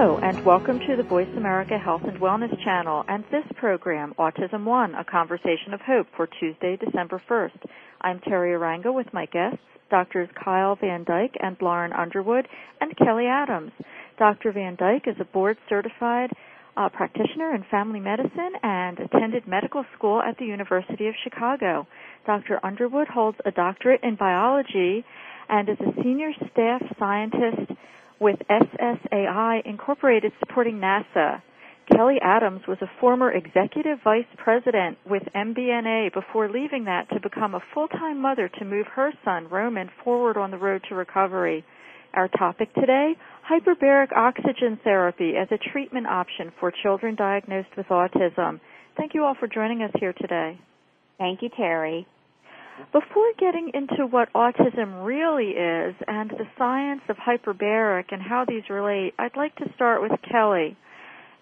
Hello, and welcome to the Voice America Health and Wellness channel and this program, Autism One, a conversation of hope for Tuesday, December 1st. I'm Teri Arranga with my guests, Doctors Kyle Van Dyke and Lauren Underwood, and Kelly Adams. Dr. Van Dyke is a board certified uh, practitioner in family medicine and attended medical school at the University of Chicago. Dr. Underwood holds a doctorate in biology and is a senior staff scientist with SSAI Incorporated supporting NASA. Kelly Adams was a former executive vice president with MBNA before leaving that to become a full-time mother to move her son, Roman, forward on the road to recovery. Our topic today, hyperbaric oxygen therapy as a treatment option for children diagnosed with autism. Thank you all for joining us here today. Thank you, Teri. Before getting into what autism really is and the science of hyperbaric and how these relate, I'd like to start with Kelly.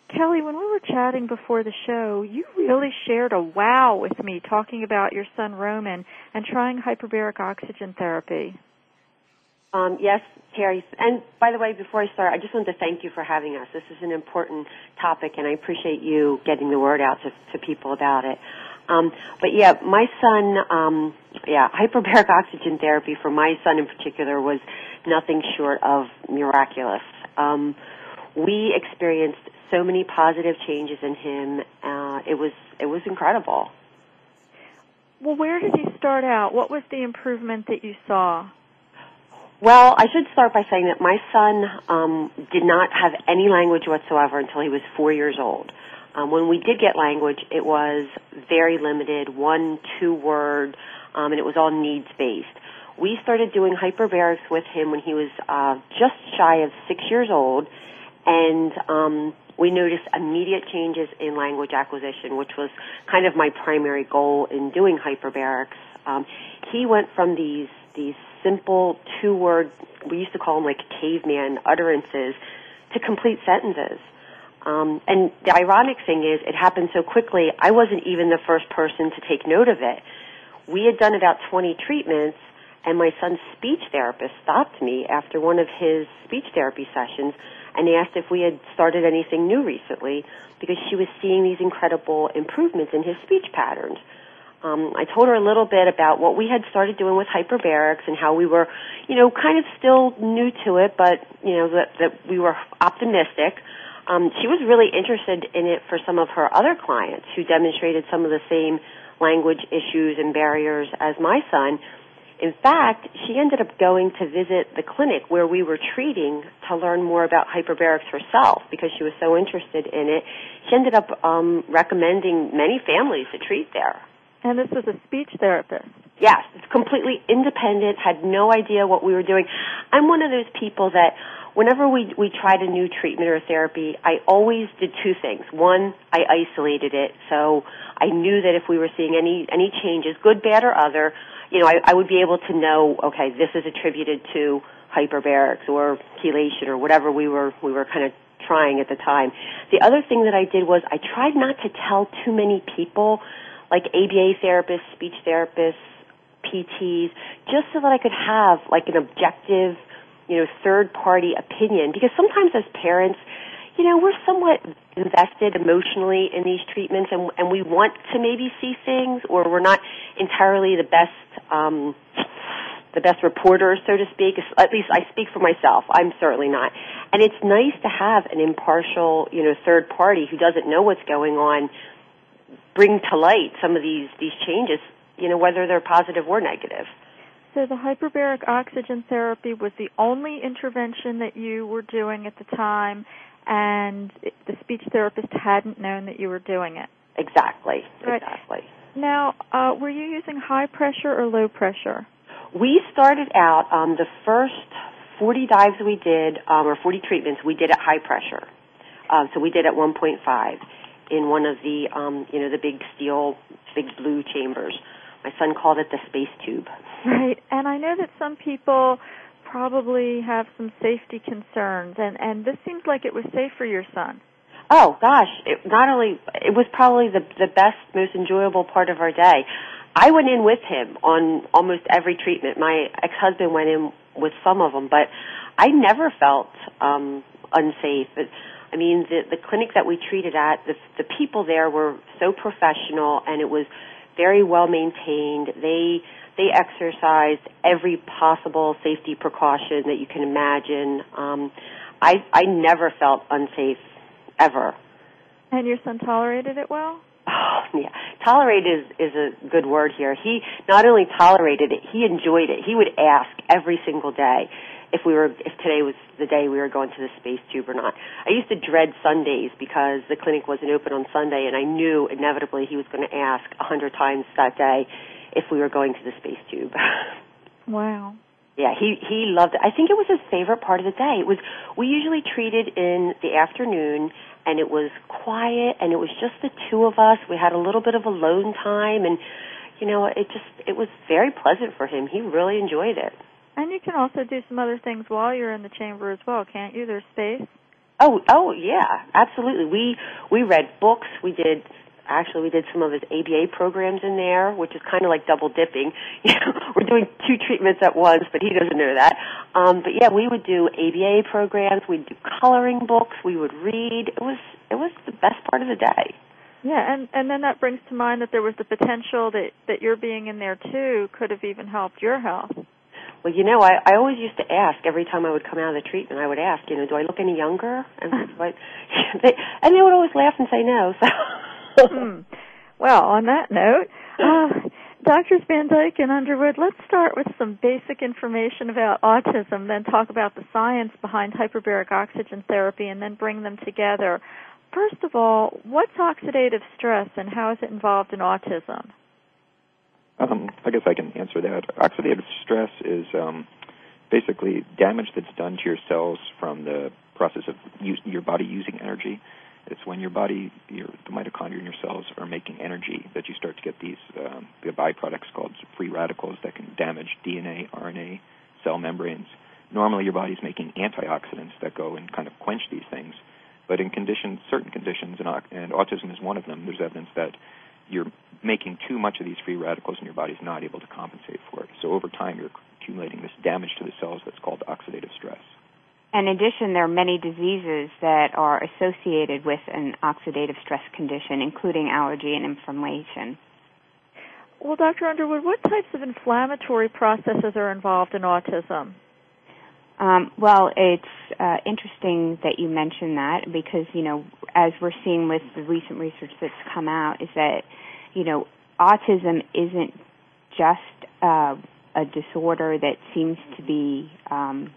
Kelly, when we were chatting before the show, you really shared a wow with me talking about your son Roman and trying hyperbaric oxygen therapy. Um, yes, Teri. And by the way, before I start, I just wanted to thank you for having us. This is an important topic, and I appreciate you getting the word out to, to people about it. Um, but yeah, my son, um, yeah, hyperbaric oxygen therapy for my son in particular was nothing short of miraculous. Um, we experienced so many positive changes in him. Uh, it was it was incredible. Well, where did he start out? What was the improvement that you saw? Well, I should start by saying that my son um, did not have any language whatsoever until he was four years old. Um, when we did get language, it was very limited, one, two word, um, and it was all needs based. We started doing hyperbarics with him when he was uh, just shy of six years old, and um, we noticed immediate changes in language acquisition, which was kind of my primary goal in doing hyperbarics. Um, he went from these these simple two word, we used to call them like caveman utterances, to complete sentences. Um, and the ironic thing is, it happened so quickly, I wasn't even the first person to take note of it. We had done about 20 treatments, and my son's speech therapist stopped me after one of his speech therapy sessions and asked if we had started anything new recently because she was seeing these incredible improvements in his speech patterns. Um, I told her a little bit about what we had started doing with hyperbarics and how we were, you know, kind of still new to it, but you know that that we were optimistic um, she was really interested in it for some of her other clients who demonstrated some of the same language issues and barriers as my son. In fact, she ended up going to visit the clinic where we were treating to learn more about hyperbarics herself because she was so interested in it. She ended up um, recommending many families to treat there. And this was a speech therapist. Yes, it's completely independent, had no idea what we were doing. I'm one of those people that whenever we we tried a new treatment or therapy, I always did two things. One, I isolated it, so I knew that if we were seeing any any changes, good, bad, or other, you know, I, I would be able to know, okay, this is attributed to hyperbarics or chelation or whatever we were we were kind of trying at the time. The other thing that I did was I tried not to tell too many people, like ABA therapists, speech therapists, PTs, just so that I could have like an objective you know, third party opinion because sometimes as parents, you know, we're somewhat invested emotionally in these treatments and, and we want to maybe see things or we're not entirely the best, um, the best reporters, so to speak. At least I speak for myself. I'm certainly not. And it's nice to have an impartial, you know, third party who doesn't know what's going on bring to light some of these these changes, you know, whether they're positive or negative. So the hyperbaric oxygen therapy was the only intervention that you were doing at the time, and the speech therapist hadn't known that you were doing it. Exactly. Right. Exactly. Now, uh, were you using high pressure or low pressure? We started out um, the first 40 dives we did, um, or 40 treatments, we did at high pressure. Um, so we did at 1.5 in one of the, um, you know, the big steel, big blue chambers. My son called it the space tube. Right, and I know that some people probably have some safety concerns, and and this seems like it was safe for your son. Oh gosh, it not only it was probably the the best, most enjoyable part of our day. I went in with him on almost every treatment. My ex-husband went in with some of them, but I never felt um unsafe. But, I mean, the the clinic that we treated at, the the people there were so professional, and it was very well maintained. They they exercised every possible safety precaution that you can imagine. Um, I I never felt unsafe ever. And your son tolerated it well? Oh, yeah. Tolerate is is a good word here. He not only tolerated it, he enjoyed it. He would ask every single day if we were if today was the day we were going to the space tube or not. I used to dread Sundays because the clinic wasn't open on Sunday and I knew inevitably he was going to ask a hundred times that day if we were going to the space tube. wow. Yeah, he he loved it. I think it was his favorite part of the day. It was we usually treated in the afternoon and it was quiet and it was just the two of us. We had a little bit of alone time and you know, it just it was very pleasant for him. He really enjoyed it. And you can also do some other things while you're in the chamber as well, can't you? There's space. Oh, oh yeah, absolutely. We we read books. We did actually we did some of his ABA programs in there, which is kind of like double dipping. You know, we're doing two treatments at once, but he doesn't know that. Um, but yeah, we would do ABA programs. We'd do coloring books. We would read. It was it was the best part of the day. Yeah, and and then that brings to mind that there was the potential that that your being in there too could have even helped your health. Well, you know, I, I always used to ask every time I would come out of the treatment. I would ask, you know, do I look any younger? And they, and they would always laugh and say no. So hmm. Well, on that note, uh, Doctors Van Dyke and Underwood, let's start with some basic information about autism, then talk about the science behind hyperbaric oxygen therapy, and then bring them together. First of all, what's oxidative stress and how is it involved in autism? Um, I guess I can answer that. Oxidative stress is um, basically damage that's done to your cells from the process of use, your body using energy. It's when your body, your, the mitochondria in your cells are making energy that you start to get these um, the byproducts called free radicals that can damage DNA, RNA, cell membranes. Normally, your body's making antioxidants that go and kind of quench these things. But in conditions, certain conditions, and, and autism is one of them, there's evidence that you're making too much of these free radicals and your body's not able to compensate for it. So over time, you're accumulating this damage to the cells that's called oxidative stress. In addition, there are many diseases that are associated with an oxidative stress condition, including allergy and inflammation. Well, Dr. Underwood, what types of inflammatory processes are involved in autism? Um, well, it's uh, interesting that you mention that because, you know, as we're seeing with the recent research that's come out, is that, you know, autism isn't just uh, a disorder that seems to be um,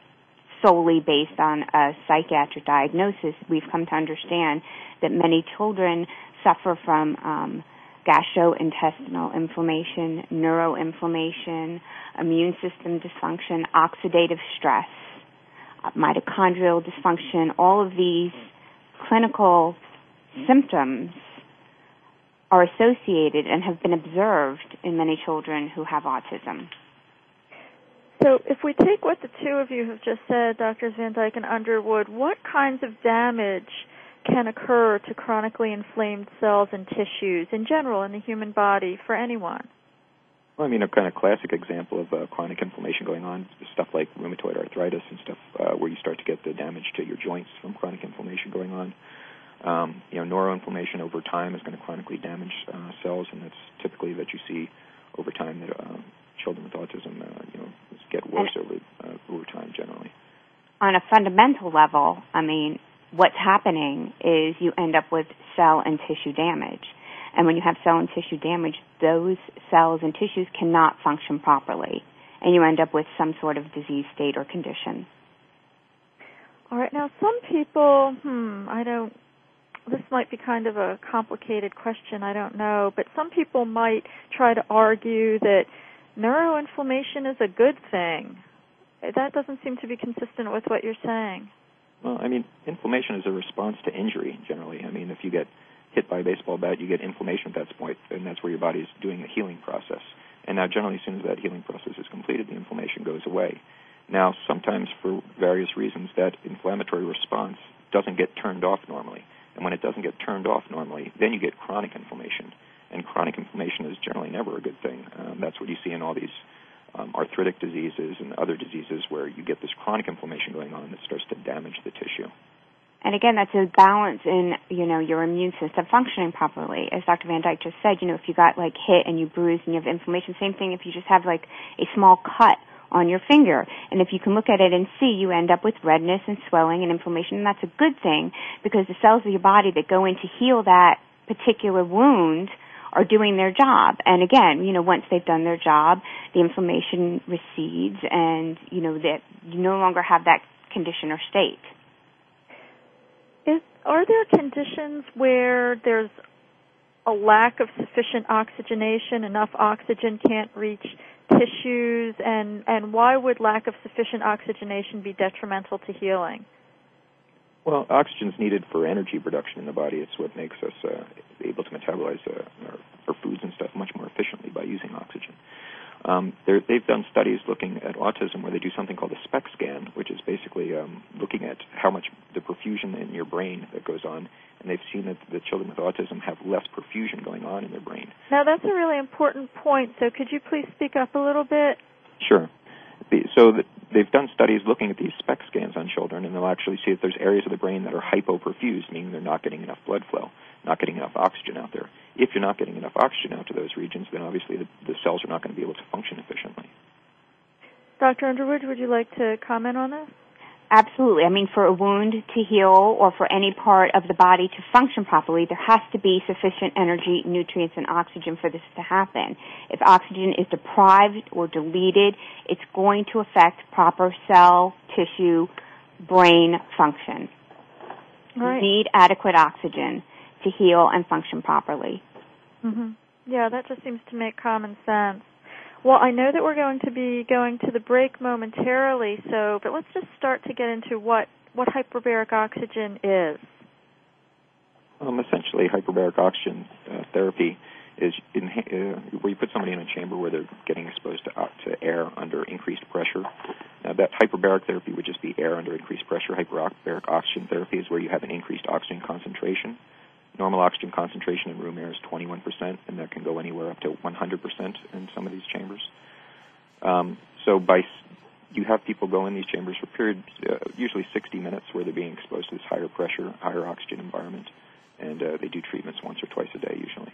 solely based on a psychiatric diagnosis, we've come to understand that many children suffer from um, gastrointestinal inflammation, neuroinflammation, immune system dysfunction, oxidative stress, mitochondrial dysfunction. All of these clinical symptoms are associated and have been observed in many children who have autism. So if we take what the two of you have just said, Drs. Van Dyke and Underwood, what kinds of damage can occur to chronically inflamed cells and tissues in general in the human body for anyone? Well, I mean, a kind of classic example of uh, chronic inflammation going on is stuff like rheumatoid arthritis and stuff uh, where you start to get the damage to your joints from chronic inflammation going on. Um, you know, neuroinflammation over time is going to chronically damage uh, cells, and that's typically that you see over time that uh, children with autism, uh, you know, get worse over uh, over time generally. On a fundamental level, I mean, what's happening is you end up with cell and tissue damage. And when you have cell and tissue damage, those cells and tissues cannot function properly. And you end up with some sort of disease state or condition. All right. Now, some people, hmm, I don't, this might be kind of a complicated question, I don't know, but some people might try to argue that neuroinflammation is a good thing. That doesn't seem to be consistent with what you're saying. Well, I mean, inflammation is a response to injury generally. I mean, if you get hit by a baseball bat, you get inflammation at that point, and that's where your body is doing the healing process. And now, generally, as soon as that healing process is completed, the inflammation goes away. Now, sometimes for various reasons, that inflammatory response doesn't get turned off normally. And when it doesn't get turned off normally, then you get chronic inflammation. And chronic inflammation is generally never a good thing. Um, that's what you see in all these um, arthritic diseases and other diseases where you get this chronic inflammation going on that starts to damage the tissue. And again, that's a balance in, you know, your immune system functioning properly. As Dr. Van Dyke just said, you know, if you got like hit and you bruise and you have inflammation, same thing if you just have like a small cut on your finger. And if you can look at it and see, you end up with redness and swelling and inflammation, and that's a good thing because the cells of your body that go in to heal that particular wound are doing their job. And again, you know, once they've done their job, the inflammation recedes and, you know, that you no longer have that condition or state. Are there conditions where there's a lack of sufficient oxygenation, enough oxygen can't reach tissues, and, and why would lack of sufficient oxygenation be detrimental to healing? Well, oxygen is needed for energy production in the body. It's what makes us uh, able to metabolize uh, our, our, foods and stuff much more efficiently by using oxygen. Um, they've done studies looking at autism where they do something called a SPECT scan, which is basically um, looking at how much the perfusion in your brain that goes on, and they've seen that the children with autism have less perfusion going on in their brain. Now that's a really important point. So could you please speak up a little bit? Sure. So they've done studies looking at these SPECT scans on children, and they'll actually see that there's areas of the brain that are hypoperfused, meaning they're not getting enough blood flow, not getting enough oxygen out there. If you're not getting enough oxygen out to those regions, then obviously the, the cells are not going to be able to function efficiently. Dr. Underwood, would you like to comment on this? Absolutely. I mean, for a wound to heal or for any part of the body to function properly, there has to be sufficient energy, nutrients, and oxygen for this to happen. If oxygen is deprived or deleted, it's going to affect proper cell, tissue, brain function. Right. You need adequate oxygen to heal and function properly. Mm-hmm. Yeah, that just seems to make common sense. Well, I know that we're going to be going to the break momentarily, so but let's just start to get into what what hyperbaric oxygen is. Um, essentially, hyperbaric oxygen uh, therapy is in, uh, where you put somebody in a chamber where they're getting exposed to, uh, to air under increased pressure. Now, that hyperbaric therapy would just be air under increased pressure. Hyperbaric oxygen therapy is where you have an increased oxygen concentration. Normal oxygen concentration in room air is 21%, and that can go anywhere up to 100% in some of these chambers. Um, so by you have people go in these chambers for periods, uh, usually 60 minutes, where they're being exposed to this higher pressure, higher oxygen environment, and uh, they do treatments once or twice a day usually.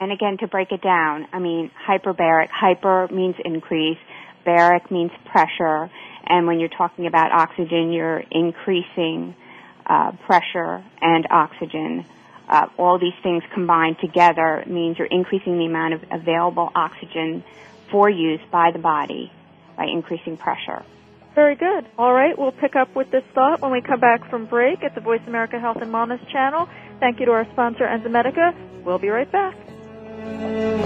And again, to break it down, I mean, hyperbaric, hyper means increase, baric means pressure, and when you're talking about oxygen, you're increasing uh, pressure and oxygen uh, all these things combined together means you're increasing the amount of available oxygen for use by the body by increasing pressure. Very good. All right, we'll pick up with this thought when we come back from break at the Voice America Health and Wellness channel. Thank you to our sponsor, Enzymedica. We'll be right back.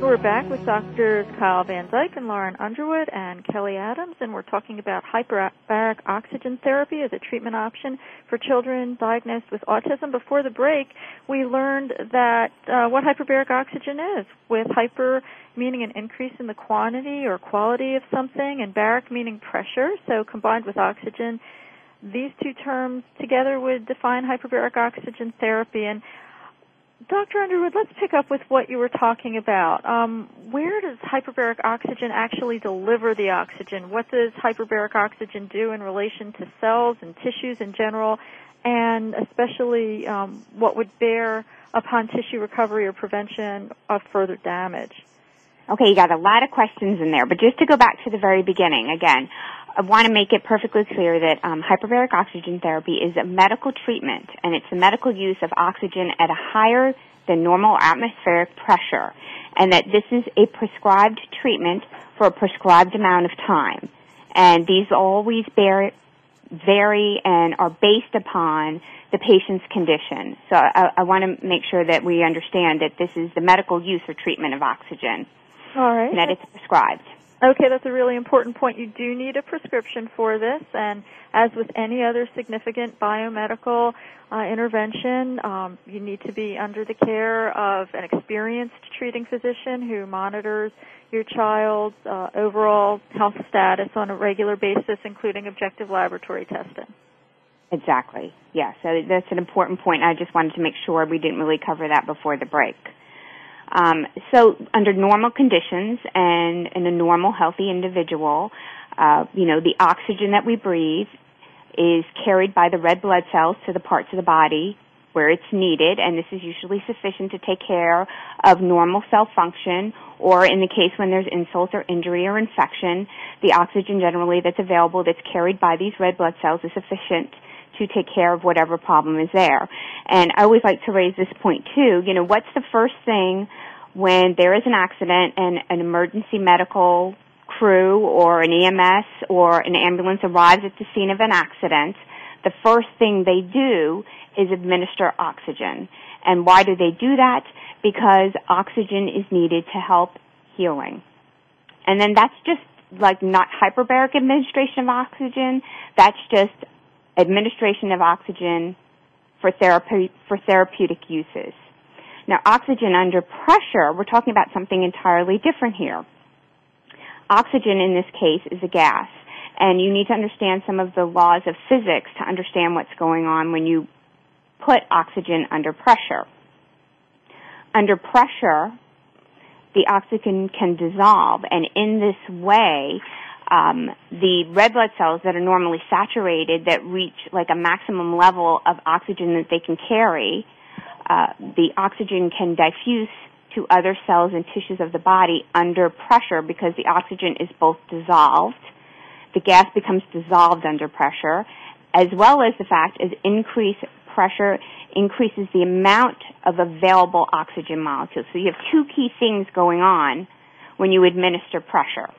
We're back with Doctors Kyle Van Dyke and Lauren Underwood and Kelly Adams, and we're talking about hyperbaric oxygen therapy as a treatment option for children diagnosed with autism. Before the break, we learned that uh, what hyperbaric oxygen is, with hyper meaning an increase in the quantity or quality of something, and baric meaning pressure. So combined with oxygen, these two terms together would define hyperbaric oxygen therapy. And Dr. Underwood, let's pick up with what you were talking about. Um, where does hyperbaric oxygen actually deliver the oxygen? What does hyperbaric oxygen do in relation to cells and tissues in general, and especially um, what would bear upon tissue recovery or prevention of further damage? Okay, you got a lot of questions in there, but just to go back to the very beginning again, I want to make it perfectly clear that um, hyperbaric oxygen therapy is a medical treatment, and it's the medical use of oxygen at a higher than normal atmospheric pressure, and that this is a prescribed treatment for a prescribed amount of time. And these always bear, vary and are based upon the patient's condition. So I, I want to make sure that we understand that this is the medical use or treatment of oxygen. All right. And that it's prescribed. Okay, that's a really important point. You do need a prescription for this, and as with any other significant biomedical uh, intervention, um, you need to be under the care of an experienced treating physician who monitors your child's uh, overall health status on a regular basis, including objective laboratory testing. Exactly. Yeah, so that's an important point. I just wanted to make sure we didn't really cover that before the break. Um, so under normal conditions and in a normal healthy individual, uh, you know, the oxygen that we breathe is carried by the red blood cells to the parts of the body where it's needed, and this is usually sufficient to take care of normal cell function, or in the case when there's insult or injury or infection, the oxygen generally that's available that's carried by these red blood cells is sufficient to take care of whatever problem is there. And I always like to raise this point too. You know, what's the first thing when there is an accident and an emergency medical crew or an EMS or an ambulance arrives at the scene of an accident, the first thing they do is administer oxygen. And why do they do that? Because oxygen is needed to help healing. And then that's just like not hyperbaric administration of oxygen, that's just administration of oxygen for therapy for therapeutic uses. Now, oxygen under pressure, we're talking about something entirely different here. Oxygen in this case is a gas, and you need to understand some of the laws of physics to understand what's going on when you put oxygen under pressure. Under pressure, the oxygen can dissolve, and in this way, um, the red blood cells that are normally saturated that reach like a maximum level of oxygen that they can carry, uh, the oxygen can diffuse to other cells and tissues of the body under pressure because the oxygen is both dissolved, the gas becomes dissolved under pressure, as well as the fact is increased pressure increases the amount of available oxygen molecules. So you have two key things going on when you administer pressure.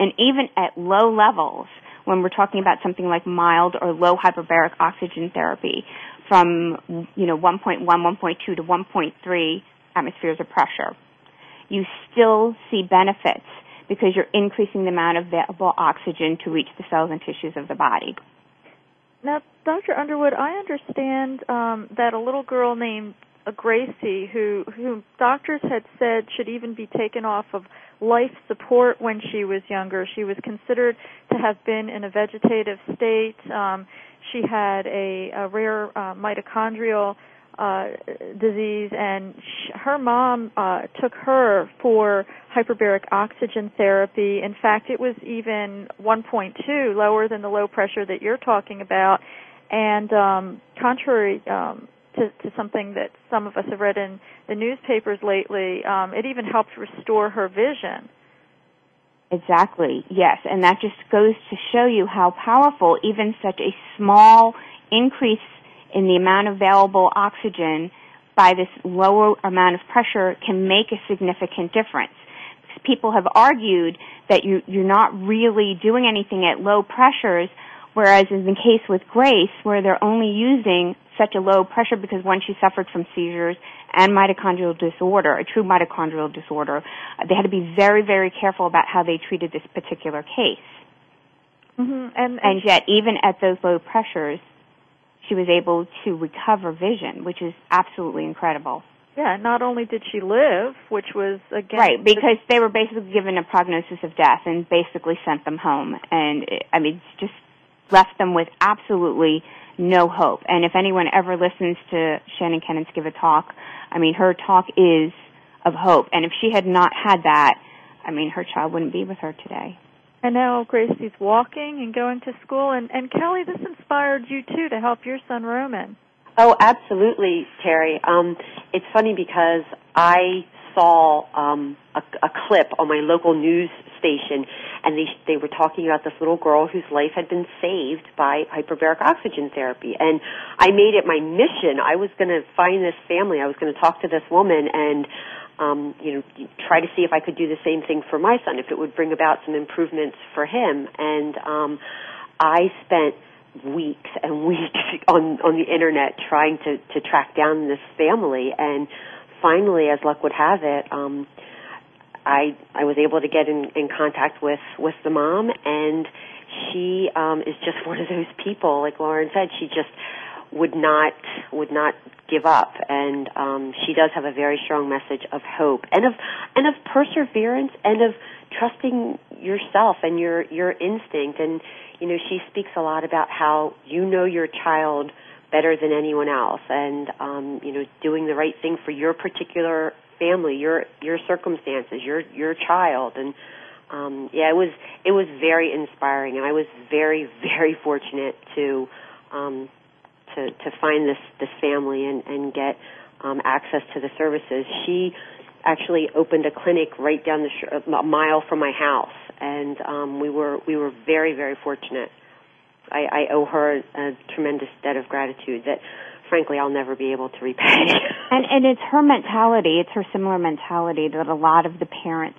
And even at low levels, when we're talking about something like mild or low hyperbaric oxygen therapy, from you know 1.1, 1.2 to 1.3 atmospheres of pressure, you still see benefits because you're increasing the amount of available oxygen to reach the cells and tissues of the body. Now, Dr. Underwood, I understand um, that a little girl named a Gracie who who doctors had said should even be taken off of life support when she was younger. She was considered to have been in a vegetative state. Um, she had a, a rare uh, mitochondrial uh, disease, and sh- her mom uh, took her for hyperbaric oxygen therapy. In fact, it was even 1.2, lower than the low pressure that you're talking about. And um, contrary um, to, to something that some of us have read in the newspapers lately, um, it even helped restore her vision. Exactly, yes. And that just goes to show you how powerful even such a small increase in the amount of available oxygen by this lower amount of pressure can make a significant difference. People have argued that you, you're not really doing anything at low pressures, whereas in the case with Grace, where they're only using such a low pressure because one, she suffered from seizures and mitochondrial disorder, a true mitochondrial disorder. They had to be very, very careful about how they treated this particular case. Mm-hmm. And, and, and yet, even at those low pressures, she was able to recover vision, which is absolutely incredible. Yeah, not only did she live, which was again right because they were basically given a prognosis of death and basically sent them home, and I mean, it's just left them with absolutely no hope. And if anyone ever listens to Shannon Kenitz give a talk, I mean, her talk is of hope. And if she had not had that, I mean, her child wouldn't be with her today. And now Gracie's walking and going to school. And, and Kelly, this inspired you too to help your son Roman. Oh, absolutely, Teri. Um, it's funny because I saw um, a, a clip on my local news station, and they they were talking about this little girl whose life had been saved by hyperbaric oxygen therapy. And I made it my mission. I was going to find this family. I was going to talk to this woman and. Um, you know, try to see if I could do the same thing for my son, if it would bring about some improvements for him. And um, I spent weeks and weeks on on the internet trying to to track down this family and finally, as luck would have it, um, I I was able to get in, in contact with with the mom, and she um, is just one of those people. Like Lauren said, she just would not would not give up, and um, she does have a very strong message of hope and of and of perseverance and of trusting yourself and your your instinct. And you know, she speaks a lot about how you know your child better than anyone else and um you know doing the right thing for your particular family your your circumstances your your child. And um yeah it was it was very inspiring. And i was very very fortunate to um to to find this this family and and get um access to the services. She actually opened a clinic right down the sh- a mile from my house. And um we were we were very very fortunate. I, I owe her a tremendous debt of gratitude that frankly I'll never be able to repay. and and it's her mentality, it's her similar mentality that a lot of the parents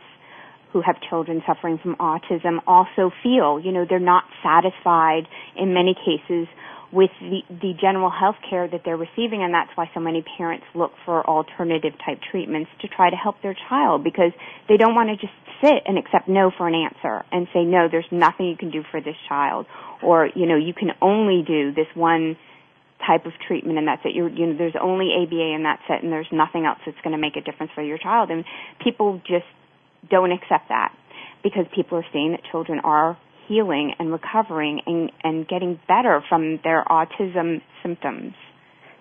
who have children suffering from autism also feel. You know, they're not satisfied in many cases with the, the general health care that they're receiving and that's why so many parents look for alternative type treatments to try to help their child because they don't want to just sit and accept no for an answer and say no there's nothing you can do for this child or you know you can only do this one type of treatment and that's it you're you know there's only ABA and that's it and there's nothing else that's going to make a difference for your child and people just don't accept that because people are seeing that children are healing and recovering and, and getting better from their autism symptoms.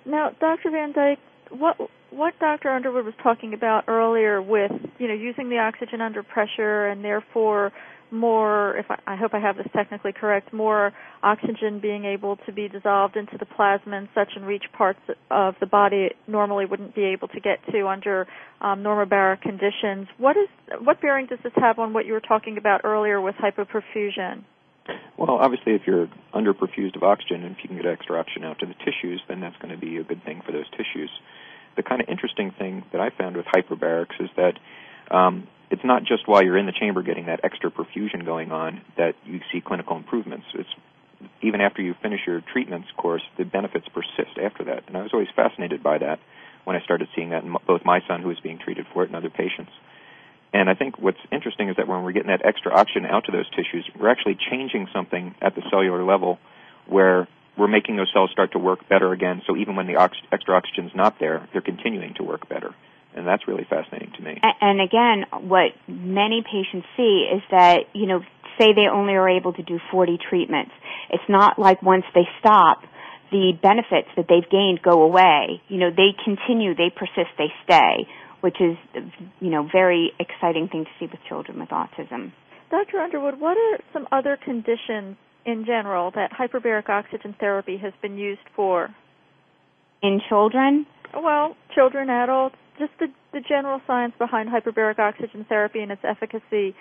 Now, Dr. Van Dyke, what what Dr. Underwood was talking about earlier with you know using the oxygen under pressure and therefore more, if I, I, hope I have this technically correct, more oxygen being able to be dissolved into the plasma and such and reach parts of the body it normally wouldn't be able to get to under um, normobaric conditions. What is what bearing does this have on what you were talking about earlier with hypoperfusion? Well, obviously, if you're underperfused of oxygen, and if you can get extra oxygen out to the tissues, then that's going to be a good thing for those tissues. The kind of interesting thing that I found with hyperbarics is that um, it's not just while you're in the chamber getting that extra perfusion going on that you see clinical improvements. It's even after you finish your treatments course, the benefits persist after that. And I was always fascinated by that when I started seeing that in both my son who was being treated for it and other patients. And I think what's interesting is that when we're getting that extra oxygen out to those tissues, we're actually changing something at the cellular level where we're making those cells start to work better again. So even when the ox- extra oxygen's not there, they're continuing to work better. And that's really fascinating to me. And again, what many patients see is that, you know, say they only are able to do 40 treatments. It's not like once they stop, the benefits that they've gained go away. You know, they continue, they persist, they stay, which is, you know, very exciting thing to see with children with autism. Dr. Underwood, what are some other conditions in general that hyperbaric oxygen therapy has been used for? In children? Well, children, adults, just the, the general science behind hyperbaric oxygen therapy and its efficacy.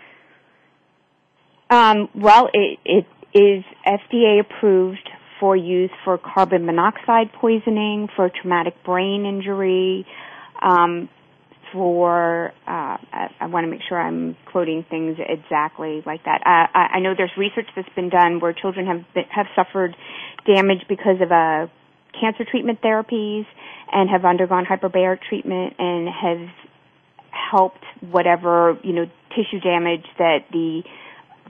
Um, well, it, it is FDA approved for use for carbon monoxide poisoning, for traumatic brain injury, um, for uh, I, I want to make sure I'm quoting things exactly like that. Uh, I, I know there's research that's been done where children have been, have suffered damage because of uh, cancer treatment therapies and have undergone hyperbaric treatment and has helped whatever you know tissue damage that the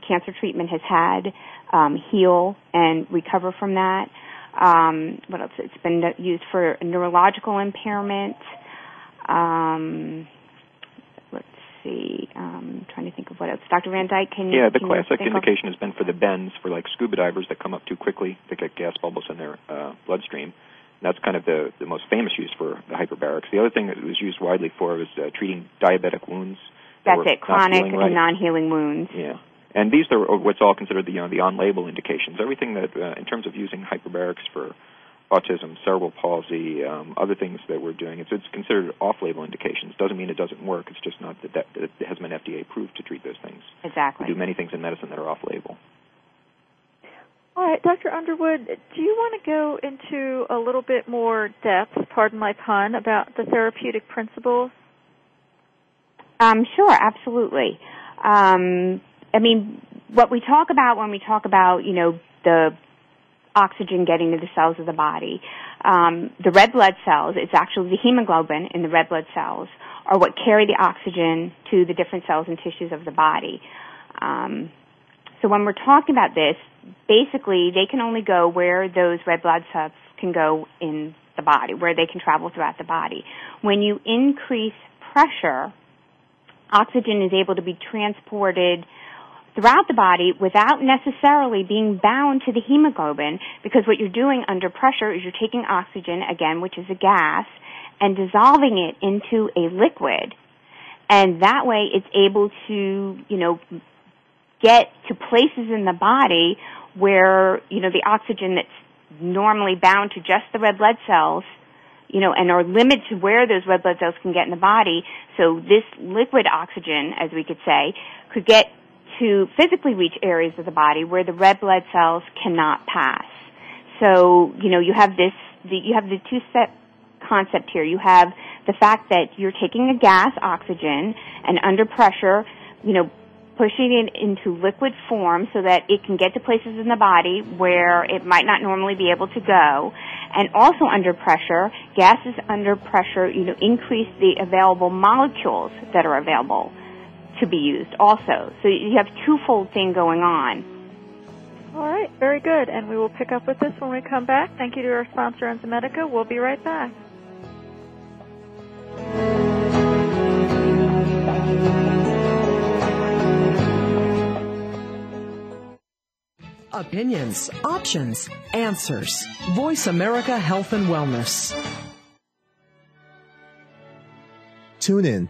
cancer treatment has had um, heal and recover from that. Um, what else? It's been used for neurological impairment. Um, let's see. Um, I'm trying to think of what else. Dr. Van Dyke, can you? Yeah, the can classic indication has been for the bends for like scuba divers that come up too quickly. They get gas bubbles in their uh, bloodstream. That's kind of the, the most famous use for the hyperbarics. The other thing that was used widely for was uh, treating diabetic wounds. That's it. Chronic right. and non-healing wounds. Yeah. And these are what's all considered the you know the on-label indications. Everything that uh, in terms of using hyperbarics for autism, cerebral palsy, um, other things that we're doing, it's, it's considered off-label indications. Doesn't mean it doesn't work. It's just not that, that, that it hasn't been FDA approved to treat those things. Exactly. We do many things in medicine that are off-label. All right, Dr. Underwood, do you want to go into a little bit more depth, pardon my pun, about the therapeutic principles? Um, sure, absolutely. Um, I mean, what we talk about when we talk about, you know, the oxygen getting to the cells of the body, um, the red blood cells, it's actually the hemoglobin in the red blood cells, are what carry the oxygen to the different cells and tissues of the body. Um, so when we're talking about this, basically they can only go where those red blood cells can go in the body, where they can travel throughout the body. When you increase pressure, oxygen is able to be transported throughout the body without necessarily being bound to the hemoglobin because what you're doing under pressure is you're taking oxygen, again, which is a gas, and dissolving it into a liquid. And that way it's able to, you know, get to places in the body where, you know, the oxygen that's normally bound to just the red blood cells you know, and are limited to where those red blood cells can get in the body. So this liquid oxygen, as we could say, could get to physically reach areas of the body where the red blood cells cannot pass. So, you know, you have this, the, you have the two step concept here. You have the fact that you're taking a gas, oxygen, and under pressure, you know, pushing it into liquid form so that it can get to places in the body where it might not normally be able to go. And also under pressure, gases under pressure, you know, increase the available molecules that are available to be used also. So you have twofold thing going on. All right, very good. And we will pick up with this when we come back. Thank you to our sponsor, Enzymedica. We'll be right back. Opinions, options, answers. Voice America Health and Wellness. Tune in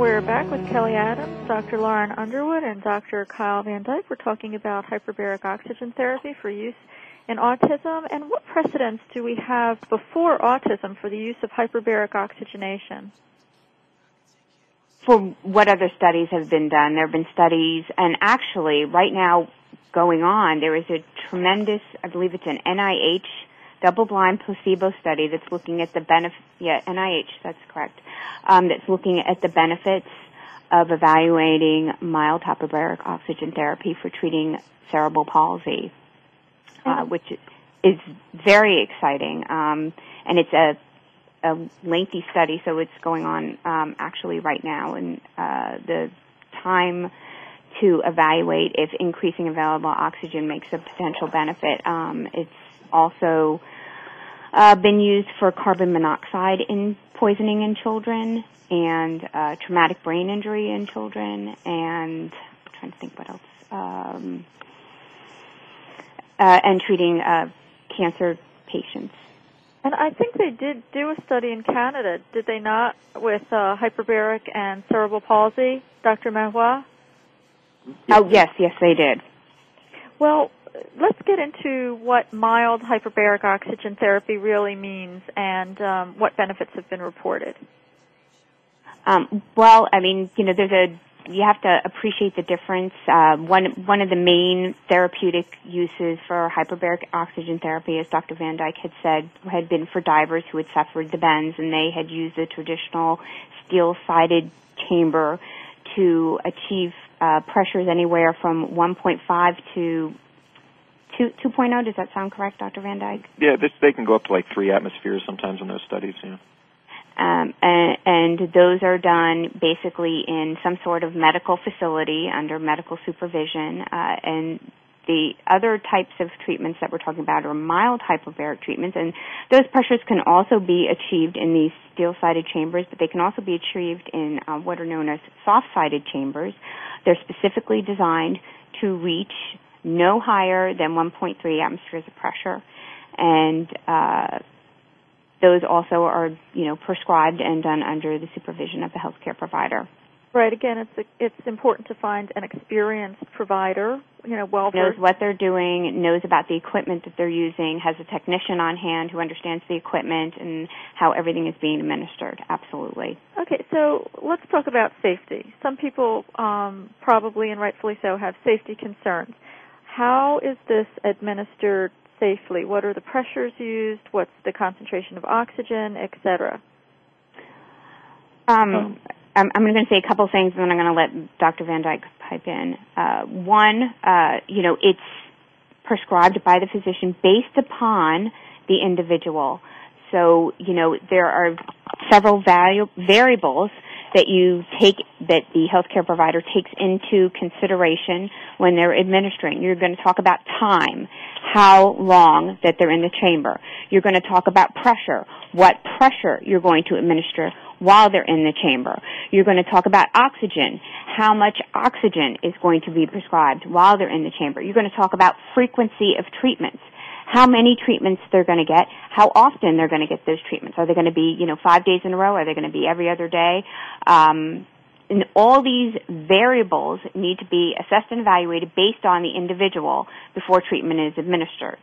We're back with Kelly Adams, Dr. Lauren Underwood, and Dr. Kyle Van Dyke. We're talking about hyperbaric oxygen therapy for use in autism and what precedents do we have before autism for the use of hyperbaric oxygenation? For what other studies have been done? There have been studies, and actually, right now going on, there is a tremendous, I believe it's an NIH double-blind placebo study that's looking at the benefit. Yeah, NIH, that's correct. Um, that's looking at the benefits of evaluating mild hyperbaric oxygen therapy for treating cerebral palsy, uh, which is very exciting. Um, and it's a, a lengthy study, so it's going on um, actually right now. And uh, the time to evaluate if increasing available oxygen makes a potential benefit. Um, it's also uh, been used for carbon monoxide in poisoning in children and uh, traumatic brain injury in children and I'm trying to think what else um, uh, and treating uh, cancer patients. And I think they did do a study in Canada, did they not, with uh, hyperbaric and cerebral palsy, Dr. Mahois? Oh yes, yes they did. Well, let's get into what mild hyperbaric oxygen therapy really means and um, what benefits have been reported. Um, well, I mean, you know, there's a you have to appreciate the difference. Uh, one one of the main therapeutic uses for hyperbaric oxygen therapy, as Dr. Van Dyke had said, had been for divers who had suffered the bends, and they had used a traditional steel-sided chamber to achieve uh, pressures anywhere from 1.5 to 2, 2.0. Does that sound correct, Dr. Van Dyke? Yeah, this, they can go up to like three atmospheres sometimes in those studies. Yeah. Um, and, and those are done basically in some sort of medical facility under medical supervision. Uh, and the other types of treatments that we're talking about are mild hyperbaric treatments, and those pressures can also be achieved in these steel-sided chambers, but they can also be achieved in uh, what are known as soft-sided chambers. They're specifically designed to reach no higher than 1.3 atmospheres of pressure, and uh, those also are, you know, prescribed and done under the supervision of the healthcare provider. Right. Again, it's a, it's important to find an experienced provider, you know, well knows what they're doing, knows about the equipment that they're using, has a technician on hand who understands the equipment and how everything is being administered. Absolutely. Okay, so let's talk about safety. Some people um, probably and rightfully so have safety concerns. How is this administered safely? What are the pressures used? What's the concentration of oxygen, etc.? Um, I'm, I'm going to say a couple things, and then I'm going to let Dr. Van Dyke pipe in. Uh, one, uh, you know, it's prescribed by the physician based upon the individual. So, you know, there are several variables that you take that the healthcare provider takes into consideration when they're administering. You're going to talk about time, how long that they're in the chamber. You're going to talk about pressure, what pressure you're going to administer while they're in the chamber. You're going to talk about oxygen, how much oxygen is going to be prescribed while they're in the chamber. You're going to talk about frequency of treatments how many treatments they're going to get, how often they're going to get those treatments. Are they going to be, you know, five days in a row? Are they going to be every other day? Um, and all these variables need to be assessed and evaluated based on the individual before treatment is administered.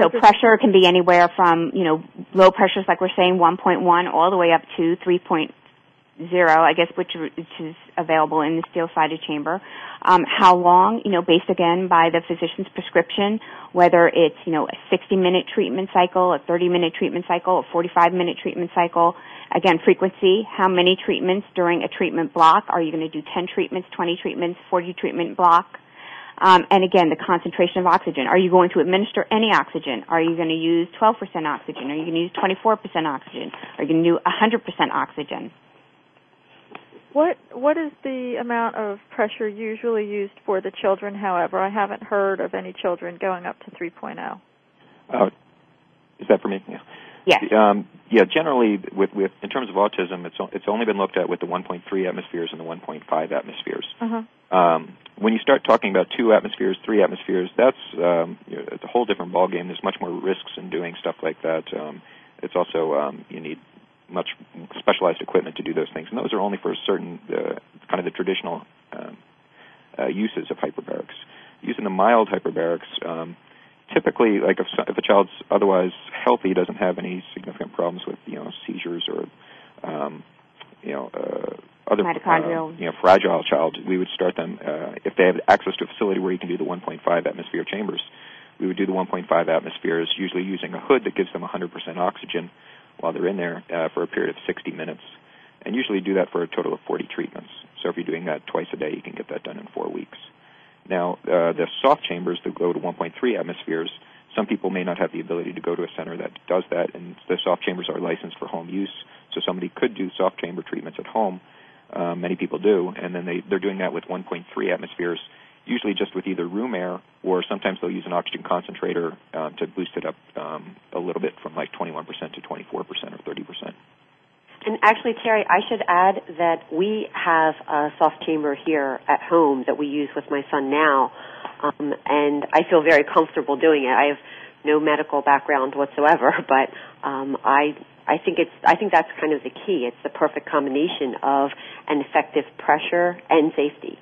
So pressure can be anywhere from, you know, low pressures like we're saying 1.1 all the way up to 3.0, I guess, which, which is available in the steel-sided chamber. Um, how long, you know, based again by the physician's prescription, whether it's, you know, a 60-minute treatment cycle, a 30-minute treatment cycle, a 45-minute treatment cycle. Again, frequency, how many treatments during a treatment block? Are you going to do 10 treatments, 20 treatments, 40 treatment block? Um, and again, the concentration of oxygen. Are you going to administer any oxygen? Are you going to use 12% oxygen? Are you going to use 24% oxygen? Are you going to do 100% oxygen? What what is the amount of pressure usually used for the children? However, I haven't heard of any children going up to 3.0. Uh, is that for me? Yeah. Yes. Um, yeah. Generally, with, with in terms of autism, it's it's only been looked at with the 1.3 atmospheres and the 1.5 atmospheres. Uh-huh. Um, when you start talking about two atmospheres, three atmospheres, that's um, you know, it's a whole different ballgame. There's much more risks in doing stuff like that. Um, it's also um, you need much specialized equipment to do those things, and those are only for certain uh, kind of the traditional um, uh, uses of hyperbarics. Using the mild hyperbarics, um, typically, like if, if a child's otherwise healthy, doesn't have any significant problems with you know seizures or um, you know uh, other mitochondrial, uh, you know fragile child, we would start them uh, if they have access to a facility where you can do the 1.5 atmosphere chambers. We would do the 1.5 atmospheres, usually using a hood that gives them 100% oxygen while they're in there uh, for a period of 60 minutes, and usually do that for a total of 40 treatments. So if you're doing that twice a day, you can get that done in four weeks. Now, uh, the soft chambers that go to 1.3 atmospheres, some people may not have the ability to go to a center that does that, and the soft chambers are licensed for home use. So somebody could do soft chamber treatments at home. Uh, many people do, and then they, they're doing that with 1.3 atmospheres usually just with either room air or sometimes they'll use an oxygen concentrator um, to boost it up um, a little bit from like 21% to 24% or 30%. And actually, Teri, I should add that we have a soft chamber here at home that we use with my son now, um, and I feel very comfortable doing it. I have no medical background whatsoever, but um, I I think it's I think that's kind of the key. It's the perfect combination of an effective pressure and safety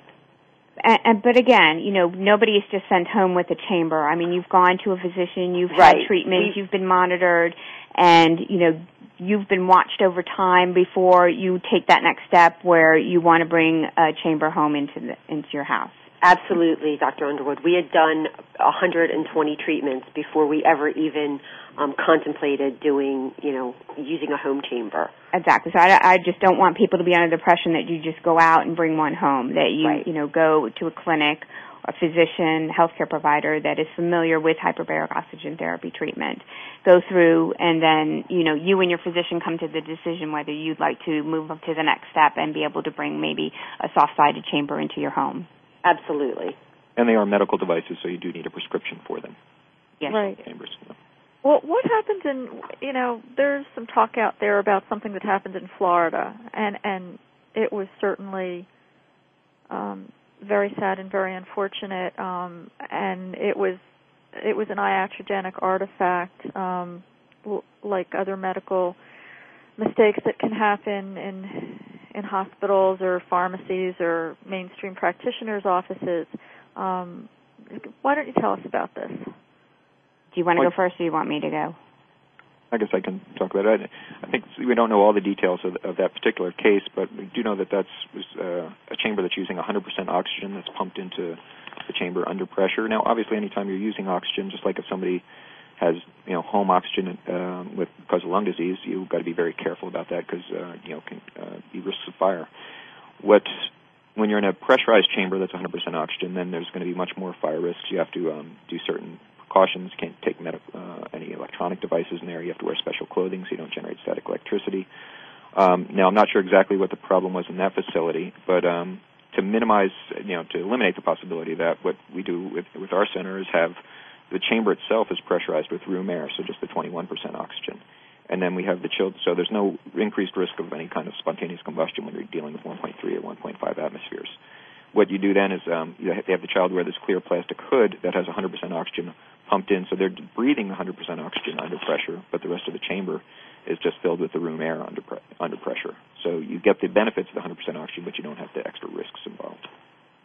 and, and, but again, you know, nobody is just sent home with a chamber. I mean, you've gone to a physician, you've right. had treatment, you've been monitored, and you know, you've been watched over time before you take that next step where you want to bring a chamber home into the, into your house. Absolutely, Dr. Underwood. We had done 120 treatments before we ever even um, contemplated doing, you know, using a home chamber. Exactly. So I, I just don't want people to be under the impression that you just go out and bring one home. That you, right. you know, go to a clinic, a physician, healthcare provider that is familiar with hyperbaric oxygen therapy treatment. Go through, and then you know, you and your physician come to the decision whether you'd like to move up to the next step and be able to bring maybe a soft-sided chamber into your home. Absolutely. And they are medical devices, so you do need a prescription for them. Yes. Right. Chambers. Well, what happens in you know? There's some talk out there about something that happened in Florida, and and it was certainly um, very sad and very unfortunate. Um, and it was it was an iatrogenic artifact, um, like other medical mistakes that can happen in in hospitals or pharmacies or mainstream practitioners' offices. Um, why don't you tell us about this? Do you want to go first, or do you want me to go? I guess I can talk about it. I think we don't know all the details of, of that particular case, but we do know that that's uh, a chamber that's using 100% oxygen that's pumped into the chamber under pressure. Now, obviously, anytime you're using oxygen, just like if somebody has you know home oxygen um, with because of lung disease, you've got to be very careful about that because uh, you know can uh, be risks of fire. What when you're in a pressurized chamber that's 100% oxygen, then there's going to be much more fire risks. You have to um, do certain precautions. Can't take med- uh, any electronic devices in there. You have to wear special clothing so you don't generate static electricity. Um, now, I'm not sure exactly what the problem was in that facility, but um, to minimize, you know, to eliminate the possibility of that, what we do with, with our center is have the chamber itself is pressurized with room air, so just the 21% oxygen. And then we have the chilled, so there's no increased risk of any kind of spontaneous combustion when you're dealing with 1.3 or 1.5 atmospheres. What you do then is um, you have, they have the child wear this clear plastic hood that has 100% oxygen pumped in, so they're breathing 100% oxygen under pressure, but the rest of the chamber is just filled with the room air under pre- under pressure. So you get the benefits of the 100% oxygen, but you don't have the extra risks involved.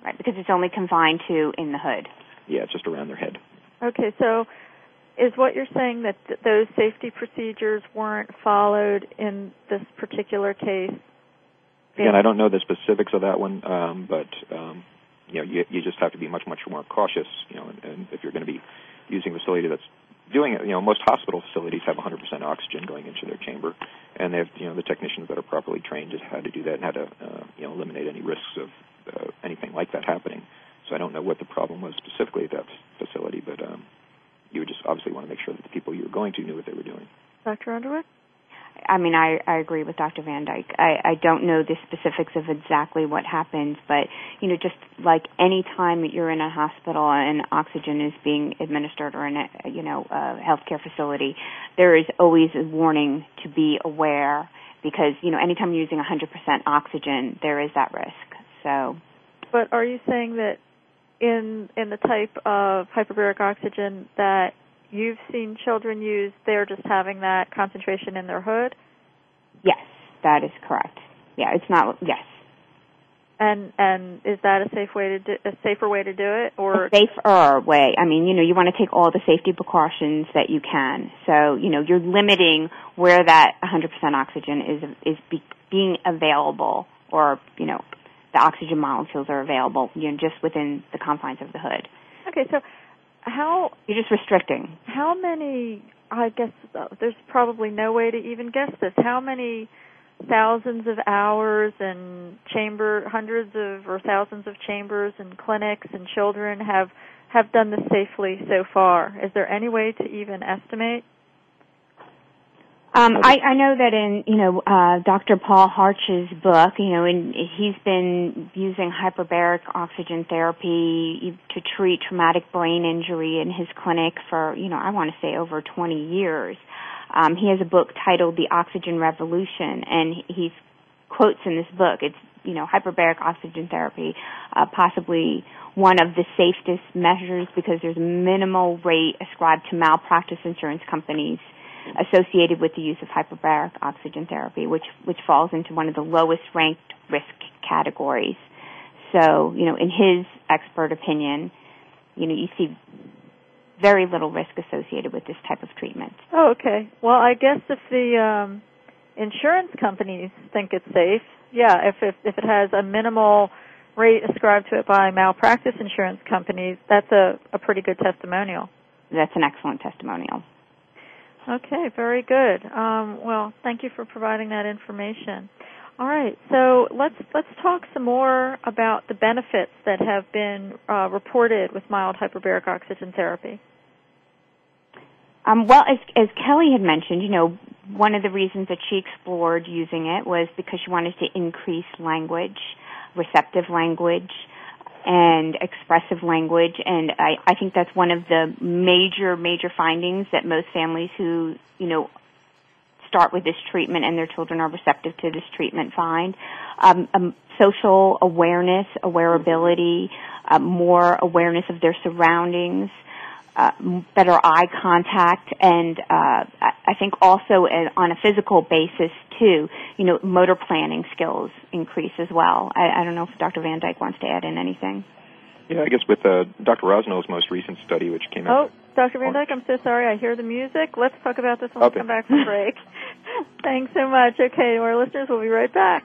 Right, because it's only confined to in the hood. Yeah, it's just around their head. Okay, so is what you're saying that th- those safety procedures weren't followed in this particular case? Again, I don't know the specifics of that one, um, but um, you know, you, you just have to be much, much more cautious. You know, and, and if you're going to be using a facility that's doing it, you know, most hospital facilities have 100% oxygen going into their chamber, and they have, you know, the technicians that are properly trained how to do that and how to, uh, you know, eliminate any risks of uh, anything like that happening. So I don't know what the problem was specifically at that facility, but um, you would just obviously want to make sure that the people you were going to knew what they were doing. Dr. Underwood? I mean, I, I agree with Dr. Van Dyke. I, I don't know the specifics of exactly what happens, but you know, just like any time that you're in a hospital and oxygen is being administered or in a you know a healthcare facility, there is always a warning to be aware because you know anytime you're using 100% oxygen, there is that risk. So. But are you saying that in in the type of hyperbaric oxygen that you've seen children use, they're just having that concentration in their hood? Yes, that is correct. Yeah, it's not yes. And and is that a safe way to do, a safer way to do it or a safer way? I mean, you know, you want to take all the safety precautions that you can. So, you know, you're limiting where that 100% oxygen is is be, being available or, you know, the oxygen molecules are available, you know, just within the confines of the hood. Okay, so how you're just restricting. How many? I guess uh, there's probably no way to even guess this. How many thousands of hours and chamber, hundreds of or thousands of chambers and clinics and children have have done this safely so far? Is there any way to even estimate? Um, I, I know that in you know uh, Dr. Paul Harch's book, you know, and he's been using hyperbaric oxygen therapy to treat traumatic brain injury in his clinic for you know I want to say over 20 years. Um, he has a book titled The Oxygen Revolution, and he quotes in this book. It's you know hyperbaric oxygen therapy, uh, possibly one of the safest measures because there's minimal rate ascribed to malpractice insurance companies associated with the use of hyperbaric oxygen therapy, which which falls into one of the lowest ranked risk categories. So, you know, in his expert opinion, you know, you see very little risk associated with this type of treatment. Oh, okay. Well, I guess if the um, insurance companies think it's safe, yeah, if, if if it has a minimal rate ascribed to it by malpractice insurance companies, that's a, a pretty good testimonial. That's an excellent testimonial. Okay, very good. Um, well, thank you for providing that information. All right, so let's let's talk some more about the benefits that have been uh, reported with mild hyperbaric oxygen therapy. Um, well, as, as Kelly had mentioned, you know, one of the reasons that she explored using it was because she wanted to increase language, receptive language, and expressive language. And I, I think that's one of the major, major findings that most families who, you know, start with this treatment and their children are receptive to this treatment find. Um, um, social awareness, awareability, uh, more awareness of their surroundings, uh, better eye contact, and uh, I think also on a physical basis too. You know, motor planning skills increase as well. I, I don't know if Dr. Van Dyke wants to add in anything. Yeah, I guess with uh, Dr. Rossignol's most recent study, which came out. Oh, Dr. Van Dyke, I'm so sorry. I hear the music. Let's talk about this when okay. we come back from break. Thanks so much. Okay, our listeners, we'll be right back.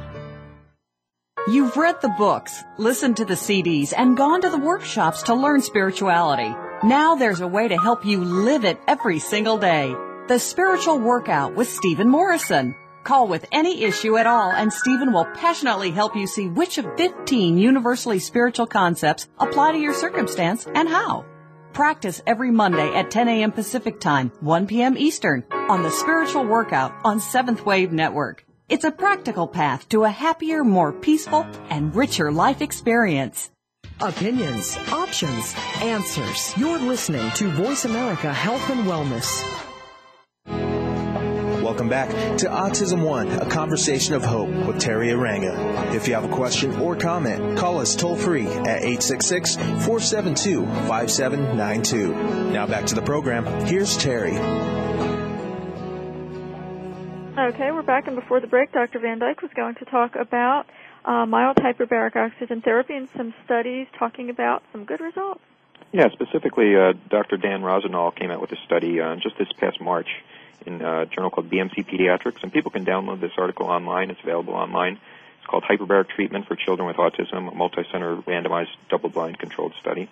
You've read the books, listened to the CDs, and gone to the workshops to learn spirituality. Now there's a way to help you live it every single day. The Spiritual Workout with Stephen Morrison. Call with any issue at all and Stephen will passionately help you see which of 15 universally spiritual concepts apply to your circumstance and how. Practice every Monday at 10 a.m. Pacific Time, 1 p.m. Eastern on the Spiritual Workout on Seventh Wave Network. It's a practical path to a happier, more peaceful, and richer life experience. Opinions, options, answers. You're listening to Voice America Health and Wellness. Welcome back to Autism One, a conversation of hope with Teri Arranga. If you have a question or comment, call us toll free at 866 472 5792. Now back to the program. Here's Teri. Okay, we're back, and before the break, Dr. Van Dyke was going to talk about uh, mild hyperbaric oxygen therapy and some studies talking about some good results. Yeah, specifically, uh, Dr. Dan Rossignol came out with a study uh, just this past March in a journal called BMC Pediatrics, and people can download this article online. It's available online. It's called Hyperbaric Treatment for Children with Autism, a multi-center randomized double-blind controlled study.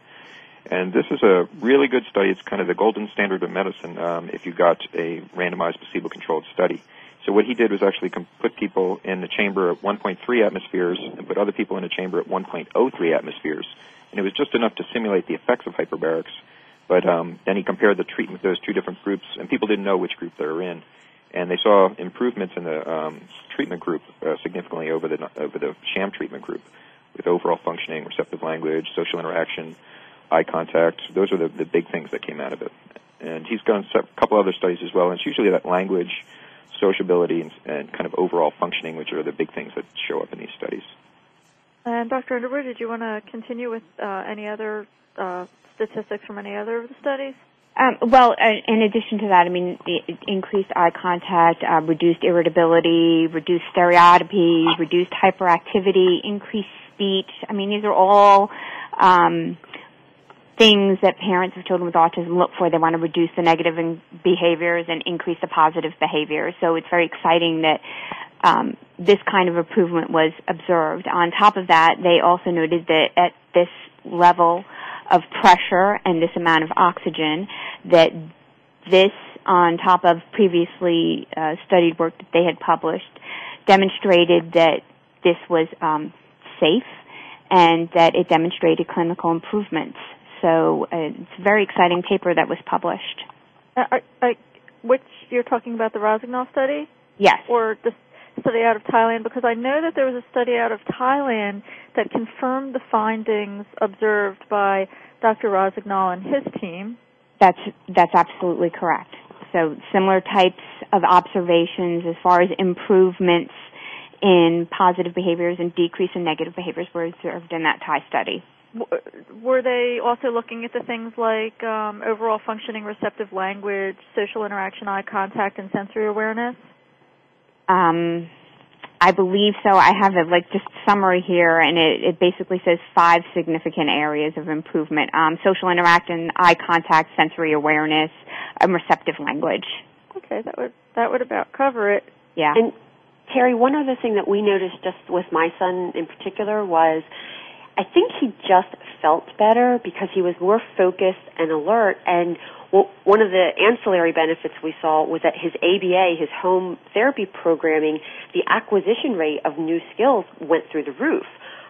And this is a really good study. It's kind of the golden standard of medicine um, if you've got a randomized placebo-controlled study. So what he did was actually put people in the chamber at 1.3 atmospheres and put other people in a chamber at 1.03 atmospheres. And it was just enough to simulate the effects of hyperbarics. But um, then he compared the treatment those two different groups, and people didn't know which group they were in. And they saw improvements in the um, treatment group uh, significantly over the over the sham treatment group, with overall functioning, receptive language, social interaction, eye contact. Those are the, the big things that came out of it. And he's done a couple other studies as well. And it's usually that language sociability and, and kind of overall functioning, which are the big things that show up in these studies. And Dr. Underwood, did you want to continue with uh, any other uh, statistics from any other of the studies? Um, well, uh, in addition to that, I mean, increased eye contact, uh, reduced irritability, reduced stereotypy, reduced hyperactivity, increased speech. I mean, these are all um, things that parents of children with autism look for. They want to reduce the negative behaviors and increase the positive behaviors. So it's very exciting that um, this kind of improvement was observed. On top of that, they also noted that at this level of pressure and this amount of oxygen, that this, on top of previously uh, studied work that they had published, demonstrated that this was um, safe and that it demonstrated clinical improvements. So uh, it's a very exciting paper that was published. Uh, which you're talking about the Rossignol study? Yes. Or the study out of Thailand? Because I know that there was a study out of Thailand that confirmed the findings observed by Dr. Rossignol and his team. That's that's absolutely correct. So similar types of observations as far as improvements in positive behaviors and decrease in negative behaviors were observed in that Thai study were they also looking at the things like um, overall functioning receptive language, social interaction, eye contact, and sensory awareness? Um, I believe so. I have a like just summary here, and it, it basically says five significant areas of improvement: um, social interaction, eye contact, sensory awareness, and receptive language. Okay, that would that would about cover it. Yeah. And Teri, one other thing that we noticed just with my son in particular was I think he just felt better because he was more focused and alert and well, one of the ancillary benefits we saw was that his ABA, his home therapy programming, the acquisition rate of new skills went through the roof.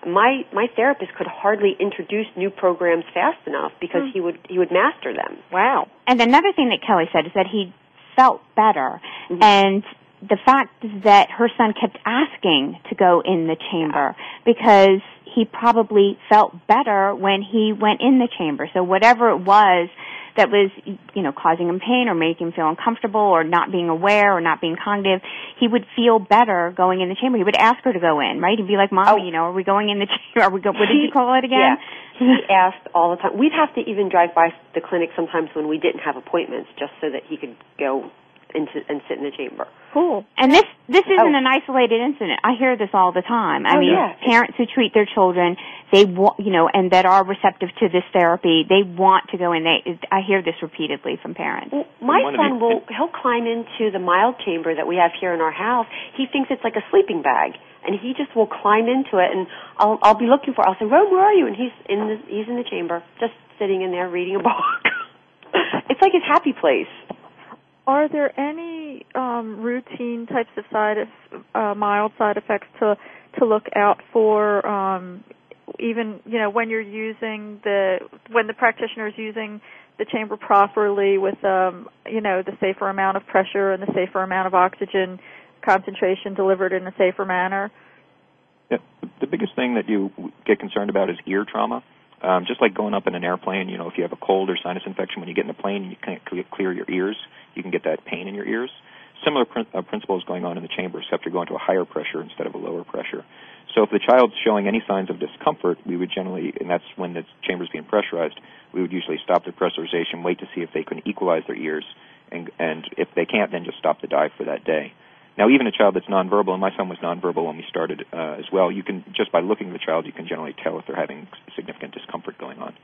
My my therapist could hardly introduce new programs fast enough because mm. he would he would master them. Wow. And another thing that Kelly said is that he felt better mm-hmm. and the fact that her son kept asking to go in the chamber because he probably felt better when he went in the chamber. So whatever it was that was, you know, causing him pain or making him feel uncomfortable or not being aware or not being cognitive, he would feel better going in the chamber. He would ask her to go in, right? He'd be like, "Mommy, oh. you know, are we going in the chamber? Are we go- what did you call it again?" Yeah. He asked all the time. We'd have to even drive by the clinic sometimes when we didn't have appointments, just so that he could go and, and sit in the chamber. Cool. And this this oh. isn't oh. an isolated incident. I hear this all the time. I oh, mean, yeah. parents who treat their children, they want, you know, and that are receptive to this therapy, they want to go in. They, I hear this repeatedly from parents. Well, my son will he'll climb into the mild chamber that we have here in our house. He thinks it's like a sleeping bag. And he just will climb into it, and I'll I'll be looking for. I'll say, "Rome, where are you?" And he's in the he's in the chamber, just sitting in there reading a book. it's like his happy place. Are there any um, routine types of side uh, mild side effects to to look out for? Um, even you know when you're using the when the practitioner is using the chamber properly with um, you know the safer amount of pressure and the safer amount of oxygen concentration delivered in a safer manner. Yeah, the biggest thing that you get concerned about is ear trauma. Um, just like going up in an airplane, you know, if you have a cold or sinus infection when you get in a plane you can't clear your ears, you can get that pain in your ears. Similar prin- uh, principles going on in the chamber, except you're going to a higher pressure instead of a lower pressure. So if the child's showing any signs of discomfort, we would generally, and that's when the chamber's being pressurized, we would usually stop the pressurization, wait to see if they can equalize their ears, and, and if they can't, then just stop the dive for that day. Now, even a child that's nonverbal, and my son was nonverbal when we started uh, as well, you can just by looking at the child, you can generally tell if they're having significant discomfort going on.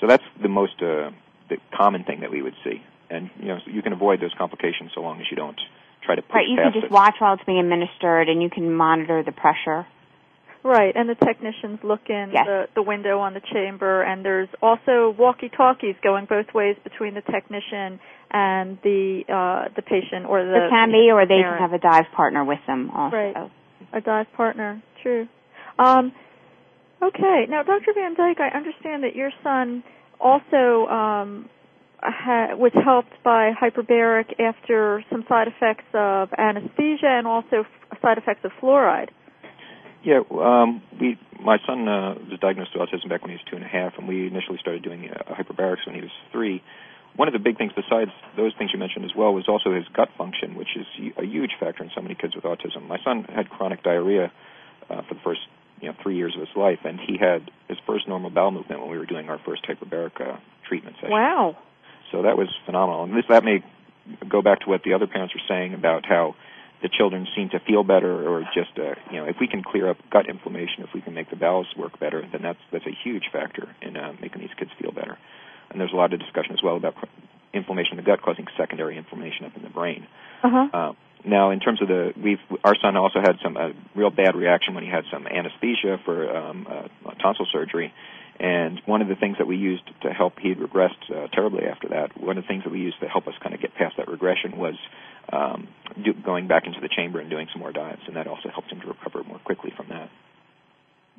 So that's the most uh, the common thing that we would see, and you know you can avoid those complications so long as you don't try to push right. You can just it. watch while it's being administered, and you can monitor the pressure. Right, and the technicians look in yes. the, the window on the chamber, and there's also walkie-talkies going both ways between the technician and the uh, the patient or the. There can be, or they parent. can have a dive partner with them also. Right, a dive partner. True. Um, okay, now Dr. Van Dyke, I understand that your son also um, ha- was helped by hyperbaric after some side effects of anesthesia and also f- side effects of fluoride. Yeah, um, we my son uh, was diagnosed with autism back when he was two and a half, and we initially started doing uh, hyperbarics when he was three. One of the big things, besides those things you mentioned as well, was also his gut function, which is a huge factor in so many kids with autism. My son had chronic diarrhea uh, for the first you know three years of his life, and he had his first normal bowel movement when we were doing our first hyperbaric uh, treatment session. Wow! So that was phenomenal, and this that may go back to what the other parents were saying about how the children seem to feel better or just uh, you know if we can clear up gut inflammation if we can make the bowels work better then that's that's a huge factor in uh, making these kids feel better. And there's a lot of discussion as well about inflammation in the gut causing secondary inflammation up in the brain. Uh-huh. uh, now in terms of the we've our son also had some uh, real bad reaction when he had some anesthesia for um, uh, tonsil surgery and one of the things that we used to help, he regressed uh, terribly after that. One of the things that we used to help us kind of get past that regression was um, do, going back into the chamber and doing some more dives, and that also helped him to recover more quickly from that.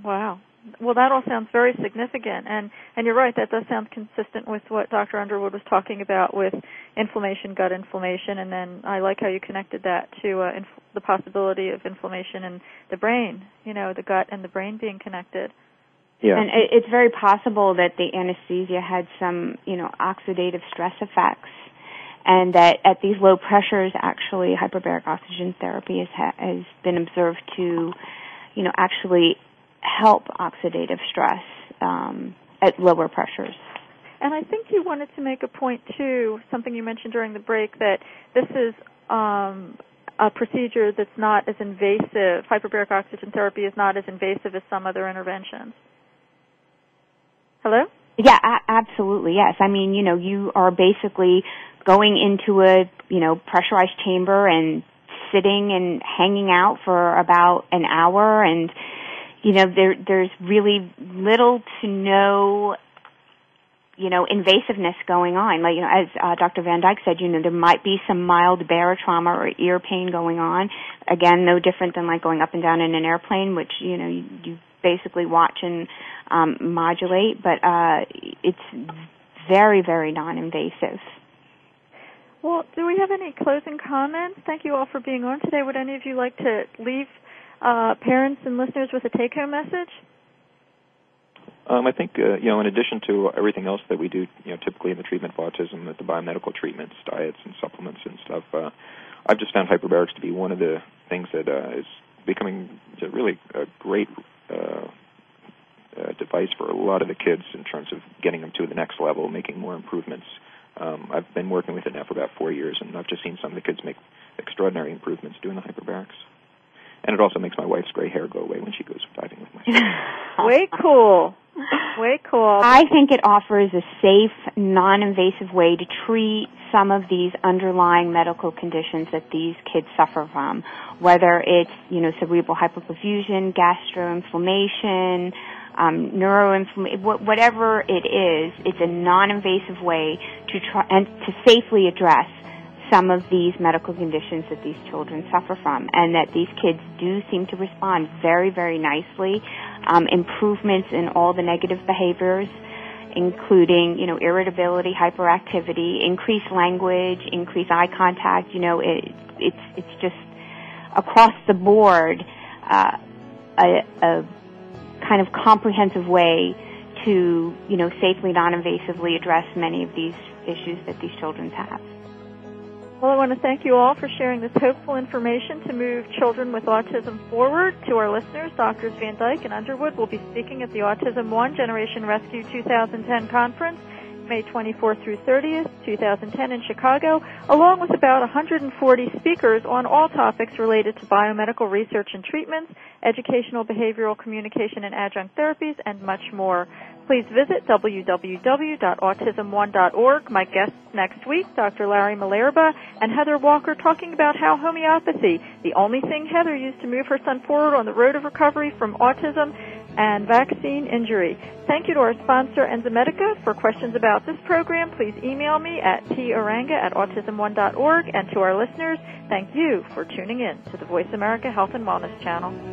Wow. Well, that all sounds very significant, and and you're right. That does sound consistent with what Dr. Underwood was talking about with inflammation, gut inflammation, and then I like how you connected that to uh, inf- the possibility of inflammation in the brain. You know, the gut and the brain being connected. Yeah. And it's very possible that the anesthesia had some, you know, oxidative stress effects and that at these low pressures, actually, hyperbaric oxygen therapy has, ha- has been observed to, you know, actually help oxidative stress um, at lower pressures. And I think you wanted to make a point too, something you mentioned during the break, that this is um, a procedure that's not as invasive. Hyperbaric oxygen therapy is not as invasive as some other interventions. Hello? Yeah, absolutely. Yes. I mean, you know, you are basically going into a, you know, pressurized chamber and sitting and hanging out for about an hour and you know there there's really little to no you know invasiveness going on like you know as uh, Dr. Van Dyke said you know there might be some mild barotrauma or ear pain going on again no different than like going up and down in an airplane which you know you, you basically watch and um modulate but uh it's very very non-invasive well, do we have any closing comments? Thank you all for being on today. Would any of you like to leave uh, parents and listeners with a take-home message? Um, I think uh, you know, in addition to everything else that we do, you know, typically in the treatment of autism, the biomedical treatments, diets, and supplements and stuff, uh, I've just found hyperbarics to be one of the things that uh, is becoming really a great uh, for a lot of the kids in terms of getting them to the next level, making more improvements. Um, I've been working with it now for about four years, and I've just seen some of the kids make extraordinary improvements doing the hyperbarics. And it also makes my wife's gray hair go away when she goes diving with my son. Way cool. Way cool. I think it offers a safe, non-invasive way to treat some of these underlying medical conditions that these kids suffer from, whether it's, you know, cerebral hypoperfusion, gastroinflammation, um, neuroinflammation, whatever it is, it's a non-invasive way to try and to safely address some of these medical conditions that these children suffer from, and that these kids do seem to respond very, very nicely. Um, improvements in all the negative behaviors, including you know irritability, hyperactivity, increased language, increased eye contact. You know, it, it's it's just across the board uh, a, a kind of comprehensive way to, you know, safely, non-invasively address many of these issues that these children have. Well, I want to thank you all for sharing this hopeful information to move children with autism forward. To our listeners, Doctors Van Dyke and Underwood will be speaking at the Autism One Generation Rescue 2010 conference May 24th through 30th, 2010 in Chicago, along with about 140 speakers on all topics related to biomedical research and treatments, educational behavioral communication and adjunct therapies, and much more. Please visit www.autism1.org. My guests next week, Dr. Larry Malerba and Heather Walker, talking about how homeopathy, the only thing Heather used to move her son forward on the road of recovery from autism, and vaccine injury. Thank you to our sponsor, Enzymedica. For questions about this program, please email me at toranga at autism1.org. And to our listeners, thank you for tuning in to the Voice America Health and Wellness channel.